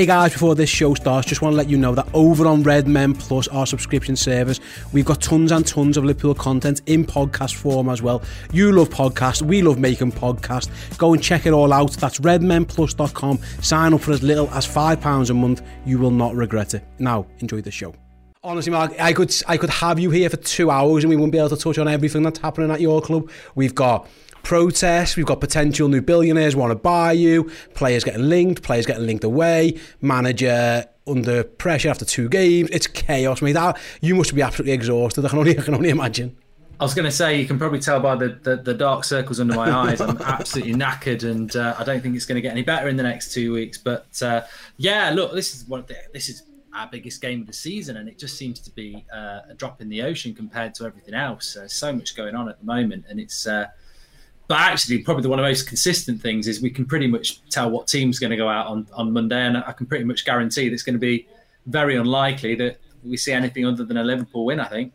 Hey guys, before this show starts, just want to let you know that over on Red Men Plus, our subscription service, we've got tons and tons of Liverpool content in podcast form as well. You love podcasts, we love making podcasts. Go and check it all out. That's redmenplus.com. Sign up for as little as £5 a month. You will not regret it. Now, enjoy the show. Honestly, Mark, I could I could have you here for two hours and we wouldn't be able to touch on everything that's happening at your club. We've got protests. We've got potential new billionaires want to buy you, players getting linked, players getting linked away, manager under pressure after two games. It's chaos, mate. That, you must be absolutely exhausted. I can only, I can only imagine. I was going to say, you can probably tell by the, the, the dark circles under my eyes. I'm absolutely knackered, and uh, I don't think it's going to get any better in the next two weeks. But uh, yeah, look, this is what this is our biggest game of the season, and it just seems to be uh, a drop in the ocean compared to everything else. so much going on at the moment, and it's uh, but actually, probably one of the most consistent things is we can pretty much tell what team's going to go out on, on Monday, and I can pretty much guarantee that it's going to be very unlikely that we see anything other than a Liverpool win. I think.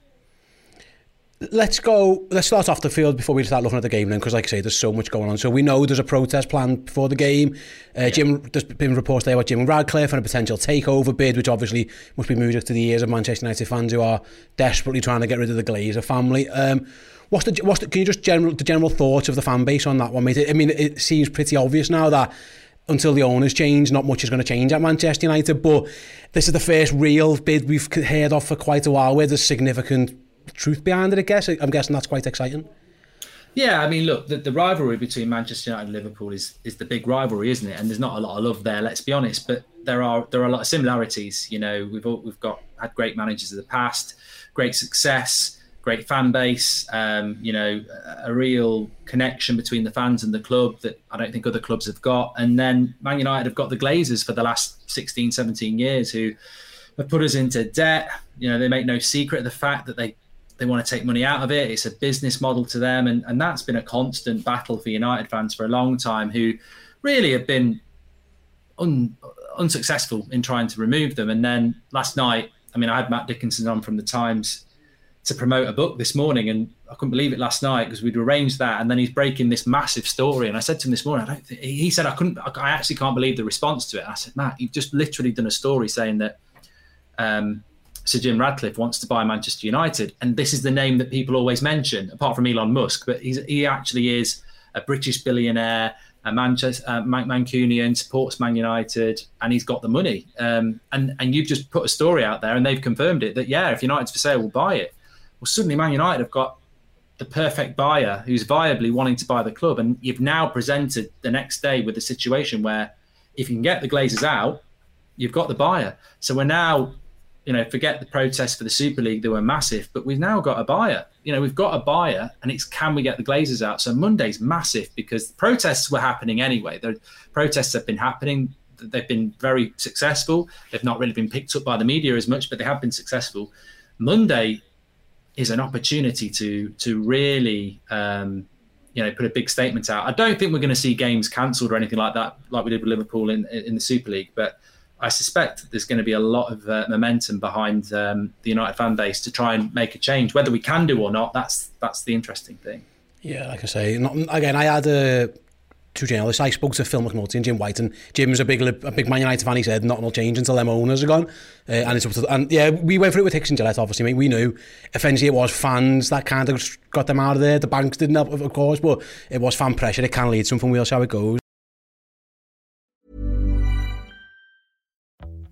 Let's go. Let's start off the field before we start looking at the game then, because like I say, there's so much going on. So we know there's a protest planned before the game. Uh, yeah. Jim, there's been reports there about Jim Ratcliffe and a potential takeover bid, which obviously must be music to the ears of Manchester United fans who are desperately trying to get rid of the Glazer family. Um, What's the what's the, can you just general the general thoughts of the fan base on that one, mate? I mean, it seems pretty obvious now that until the owners change, not much is going to change at Manchester United. But this is the first real bid we've heard of for quite a while, where there's significant truth behind it. I guess I'm guessing that's quite exciting. Yeah, I mean, look, the, the rivalry between Manchester United and Liverpool is is the big rivalry, isn't it? And there's not a lot of love there. Let's be honest, but there are there are a lot of similarities. You know, we've all, we've got had great managers of the past, great success great fan base, um, you know, a real connection between the fans and the club that I don't think other clubs have got. And then Man United have got the Glazers for the last 16, 17 years who have put us into debt. You know, they make no secret of the fact that they, they want to take money out of it. It's a business model to them. And, and that's been a constant battle for United fans for a long time who really have been un, unsuccessful in trying to remove them. And then last night, I mean, I had Matt Dickinson on from the Times to promote a book this morning, and I couldn't believe it last night because we'd arranged that, and then he's breaking this massive story. And I said to him this morning, I don't. Think, he said I couldn't. I actually can't believe the response to it. I said, Matt, you've just literally done a story saying that um, Sir Jim Ratcliffe wants to buy Manchester United, and this is the name that people always mention, apart from Elon Musk. But he actually is a British billionaire, a Manchester uh, Mancunian, supports Man United, and he's got the money. Um, and and you've just put a story out there, and they've confirmed it that yeah, if United's for sale, we'll buy it. Well, suddenly Man United have got the perfect buyer who's viably wanting to buy the club, and you've now presented the next day with a situation where if you can get the Glazers out, you've got the buyer. So we're now, you know, forget the protests for the Super League; they were massive, but we've now got a buyer. You know, we've got a buyer, and it's can we get the Glazers out? So Monday's massive because protests were happening anyway. The protests have been happening. They've been very successful. They've not really been picked up by the media as much, but they have been successful. Monday is an opportunity to to really um, you know put a big statement out. I don't think we're going to see games cancelled or anything like that, like we did with Liverpool in in the Super League, but. I suspect there's going to be a lot of uh, momentum behind um, the United fan base to try and make a change. Whether we can do or not, that's that's the interesting thing. Yeah, like I say, not, again, I had a two journalists. I spoke to Phil McNulty and Jim White, and Jim's a big a big Man United fan. He said nothing will change until them owners are gone. Uh, and it's up to, and yeah, we went through it with Hicks and Gillett. Obviously. We knew eventually it was fans that kind of got them out of there. The banks didn't help, of course, but it was fan pressure. It can lead something. We'll see how it goes.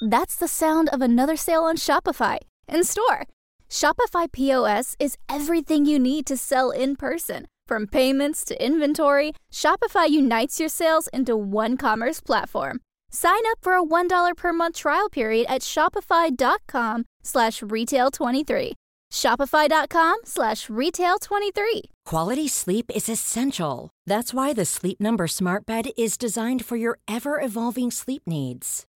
That's the sound of another sale on Shopify in store. Shopify POS is everything you need to sell in person from payments to inventory, Shopify unites your sales into one commerce platform. Sign up for a $1 per month trial period at shopify.com slash retail23. Shopify.com slash retail23. Quality sleep is essential. That's why the Sleep Number Smart Bed is designed for your ever-evolving sleep needs.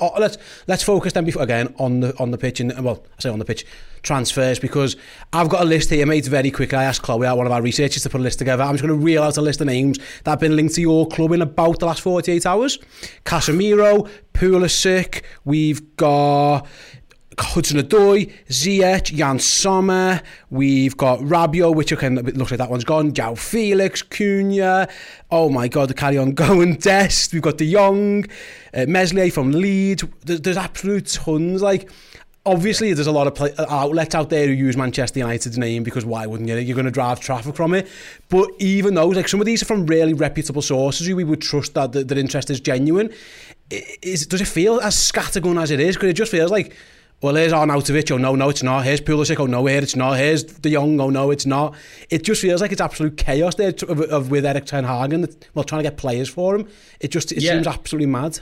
Oh, let's let's focus then before, again on the on the pitch and well I say on the pitch transfers because I've got a list here made very quickly. I asked Chloe, one of our researchers, to put a list together. I'm just going to reel out a list of names that have been linked to your club in about the last 48 hours. Casemiro, Pulisic, we've got Hudson Odoi, Ziyech, Jan Sommer, we've got Rabiot, which okay, looks like that one's gone, João Felix, Cunha, oh my god, the carry on going, Dest, we've got De Jong, uh, Meslier from Leeds, there's, there's absolute tons, like, obviously there's a lot of play, uh, outlets out there who use Manchester United's name because why wouldn't you? You're going to drive traffic from it. But even those, like some of these are from really reputable sources who we would trust that their interest is genuine. Is, does it feel as scattergun as it is? Because it just feels like well, here's Arnautovic, oh no, no, it's not. Here's Pulisic, oh no, here it's not. Here's De Jong, oh no, it's not. It just feels like it's absolute chaos there of, of with Erik Ten Hag and well, trying to get players for him. It just it yeah. seems absolutely mad.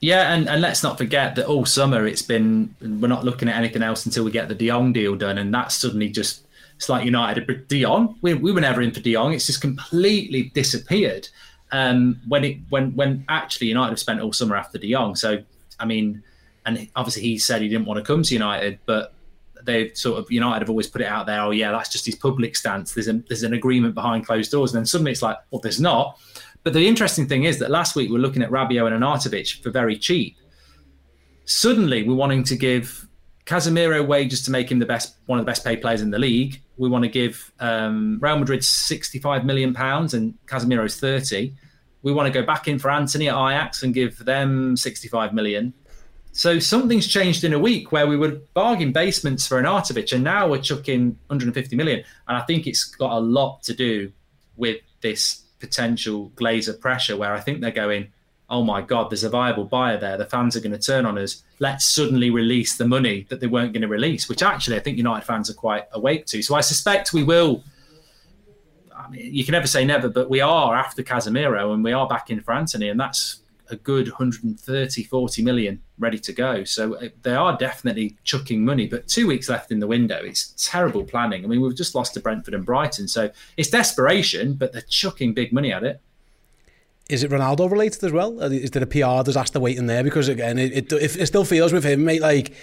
Yeah, and, and let's not forget that all summer it's been we're not looking at anything else until we get the De Jong deal done, and that's suddenly just it's like United. De Jong, we, we were never in for De Jong. It's just completely disappeared. Um, when it when when actually United have spent all summer after De Jong. So I mean and obviously he said he didn't want to come to United, but they've sort of United have always put it out there. Oh yeah, that's just his public stance. There's a, there's an agreement behind closed doors, and then suddenly it's like, well, there's not. But the interesting thing is that last week we are looking at Rabiot and Arnautovic for very cheap. Suddenly we're wanting to give Casemiro wages to make him the best, one of the best paid players in the league. We want to give um, Real Madrid 65 million pounds and Casemiro's 30. We want to go back in for Antony at Ajax and give them 65 million. So something's changed in a week where we would bargain basements for an Arnautovic, and now we're chucking 150 million. And I think it's got a lot to do with this potential Glazer pressure, where I think they're going, "Oh my God, there's a viable buyer there. The fans are going to turn on us. Let's suddenly release the money that they weren't going to release." Which actually, I think United fans are quite awake to. So I suspect we will. I mean, you can never say never, but we are after Casemiro, and we are back in for Antony, and that's a good 130, 40 million ready to go. So uh, they are definitely chucking money, but two weeks left in the window. It's terrible planning. I mean, we've just lost to Brentford and Brighton. So it's desperation, but they're chucking big money at it. Is it Ronaldo related as well? Is there a PR disaster waiting there? Because again, it, it, it still feels with him, mate, like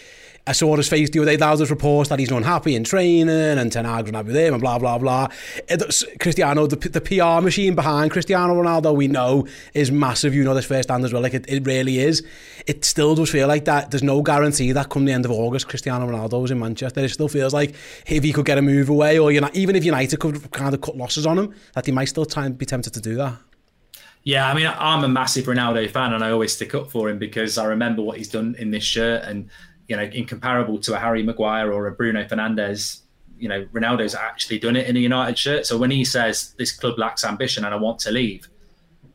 I saw his face the other day. Now there's reports that he's unhappy in training and Ten Hag's unhappy with him and blah, blah, blah. Uh, it, Cristiano, the, the PR machine behind Cristiano Ronaldo, we know is massive. You know this firsthand as well. Like it, it really is. It still does feel like that. There's no guarantee that come the end of August, Cristiano Ronaldo is in Manchester. It still feels like if he could get a move away or you know, even if United could kind of cut losses on him, that he might still be tempted to do that. Yeah, I mean, I'm a massive Ronaldo fan, and I always stick up for him because I remember what he's done in this shirt, and you know, incomparable to a Harry Maguire or a Bruno Fernandes. You know, Ronaldo's actually done it in a United shirt. So when he says this club lacks ambition and I want to leave,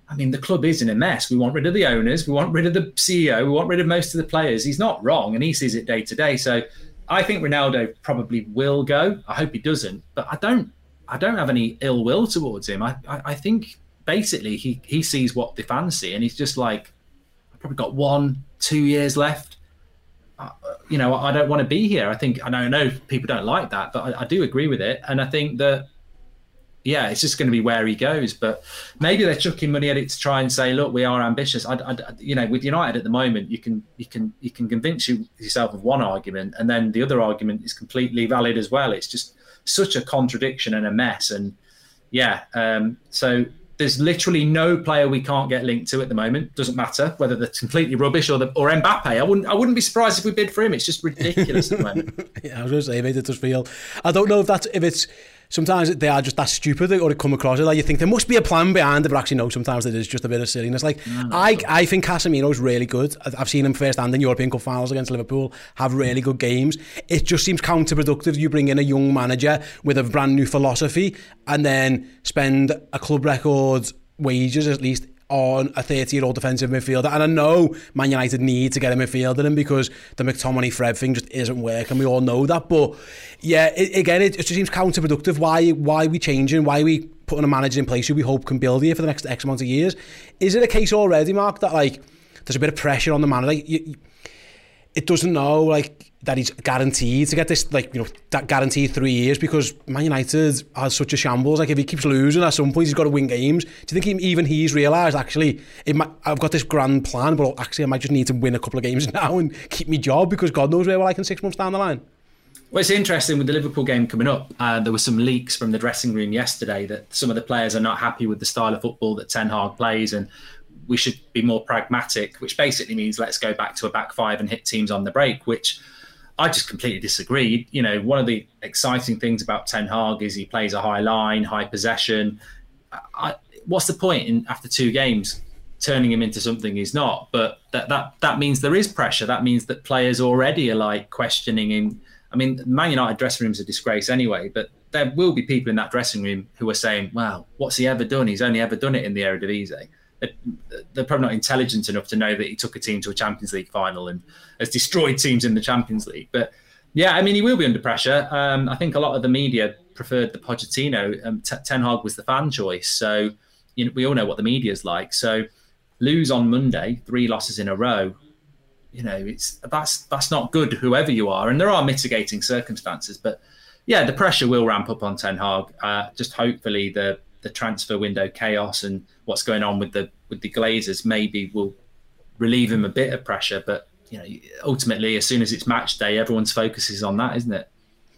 I mean, the club is in a mess. We want rid of the owners. We want rid of the CEO. We want rid of most of the players. He's not wrong, and he sees it day to day. So, I think Ronaldo probably will go. I hope he doesn't, but I don't. I don't have any ill will towards him. I, I, I think basically he he sees what the fans see, and he's just like, I've probably got one, two years left. You know, I don't want to be here. I think I know, I know people don't like that, but I, I do agree with it, and I think that yeah, it's just going to be where he goes. But maybe they're chucking money at it to try and say, look, we are ambitious. I, I, you know, with United at the moment, you can you can you can convince you, yourself of one argument, and then the other argument is completely valid as well. It's just such a contradiction and a mess. And yeah, um, so there's literally no player we can't get linked to at the moment. Doesn't matter whether they're completely rubbish or the, or Mbappe. I wouldn't I wouldn't be surprised if we bid for him. It's just ridiculous at the moment. yeah, I was going to say, mate, it feel. I don't know if that's if it's sometimes they are just that stupid or it come across it. Like you think there must be a plan behind it but actually no sometimes it is just a bit of silliness. Like I, I think Casemiro's really good. I've seen him first hand in European Cup finals against Liverpool have really good games. It just seems counterproductive you bring in a young manager with a brand new philosophy and then spend a club record wages at least on a 30 year old defensive midfielder. And I know Man United need to get a midfielder in because the McTominay Fred thing just isn't working. We all know that. But yeah, it, again, it, it just seems counterproductive. Why, why are we changing? Why are we putting a manager in place who we hope can build here for the next X amount of years? Is it a case already, Mark, that like there's a bit of pressure on the manager? Like, you, it doesn't know like that he's guaranteed to get this like you know that guaranteed three years because Man United has such a shambles like if he keeps losing at some point he's got to win games do you think he, even he's realised actually might, I've got this grand plan but actually I might just need to win a couple of games now and keep my job because God knows where we're like in six months down the line well, it's interesting with the Liverpool game coming up. Uh, there were some leaks from the dressing room yesterday that some of the players are not happy with the style of football that Ten Hag plays, and we should be more pragmatic, which basically means let's go back to a back five and hit teams on the break, which I just completely disagree. You know, one of the exciting things about Ten Hag is he plays a high line, high possession. I, what's the point in after two games turning him into something he's not? But that that that means there is pressure. That means that players already are like questioning him. I mean, Man United dressing room's a disgrace anyway, but there will be people in that dressing room who are saying, "Well, what's he ever done? He's only ever done it in the Eredivisie." They're probably not intelligent enough to know that he took a team to a Champions League final and has destroyed teams in the Champions League. But yeah, I mean, he will be under pressure. Um, I think a lot of the media preferred the Pochettino. Um, Ten Hag was the fan choice, so you know, we all know what the media's like. So lose on Monday, three losses in a row. You know, it's that's that's not good. Whoever you are, and there are mitigating circumstances, but yeah, the pressure will ramp up on Ten Hag. Uh, just hopefully the the transfer window chaos and what's going on with the with the Glazers maybe will relieve him a bit of pressure. But you know, ultimately, as soon as it's match day, everyone's focus is on that, isn't it?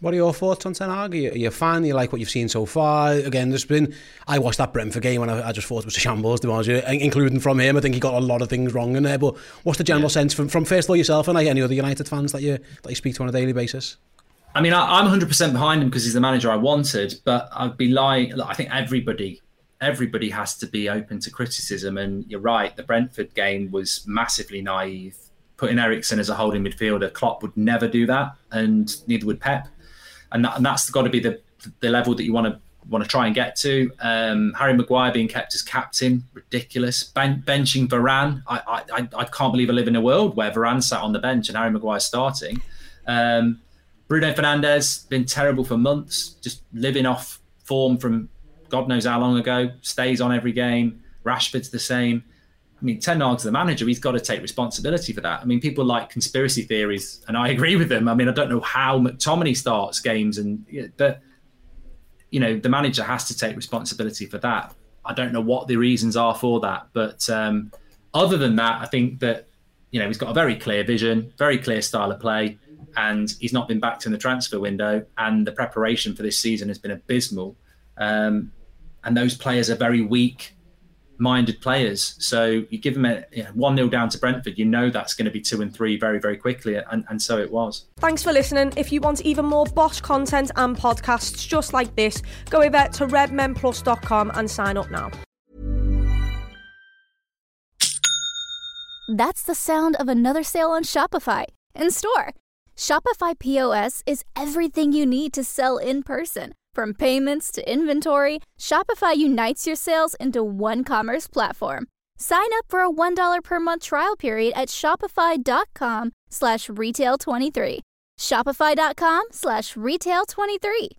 What are your thoughts on Ten Hag? Are you, are you a fan? you like what you've seen so far? Again, there's been. I watched that Brentford game and I, I just thought it was a shambles, to be honest, including from him. I think he got a lot of things wrong in there. But what's the general yeah. sense from, from first of all yourself and like any other United fans that you that you speak to on a daily basis? I mean, I, am 100% behind him because he's the manager I wanted, but I'd be lying. I think everybody everybody has to be open to criticism. And you're right, the Brentford game was massively naive. Putting Eriksen as a holding midfielder, Klopp would never do that, and neither would Pep. And, that, and that's got to be the the level that you want to want to try and get to. Um, Harry Maguire being kept as captain, ridiculous. Ben- benching Varane, I, I I can't believe I live in a world where Varane sat on the bench and Harry Maguire starting. Um, Bruno Fernandes been terrible for months, just living off form from God knows how long ago, stays on every game. Rashford's the same. I mean, Ten Hag's the manager. He's got to take responsibility for that. I mean, people like conspiracy theories, and I agree with them. I mean, I don't know how McTominay starts games, and but you know, the manager has to take responsibility for that. I don't know what the reasons are for that, but um, other than that, I think that you know he's got a very clear vision, very clear style of play, and he's not been backed in the transfer window, and the preparation for this season has been abysmal. Um, and those players are very weak minded players. So you give them a you know, 1 0 down to Brentford, you know that's going to be 2 and 3 very, very quickly. And, and so it was. Thanks for listening. If you want even more Bosch content and podcasts just like this, go over to redmenplus.com and sign up now. That's the sound of another sale on Shopify in store. Shopify POS is everything you need to sell in person. From payments to inventory, Shopify unites your sales into one commerce platform. Sign up for a $1 per month trial period at shopify.com slash retail23. Shopify.com slash retail23.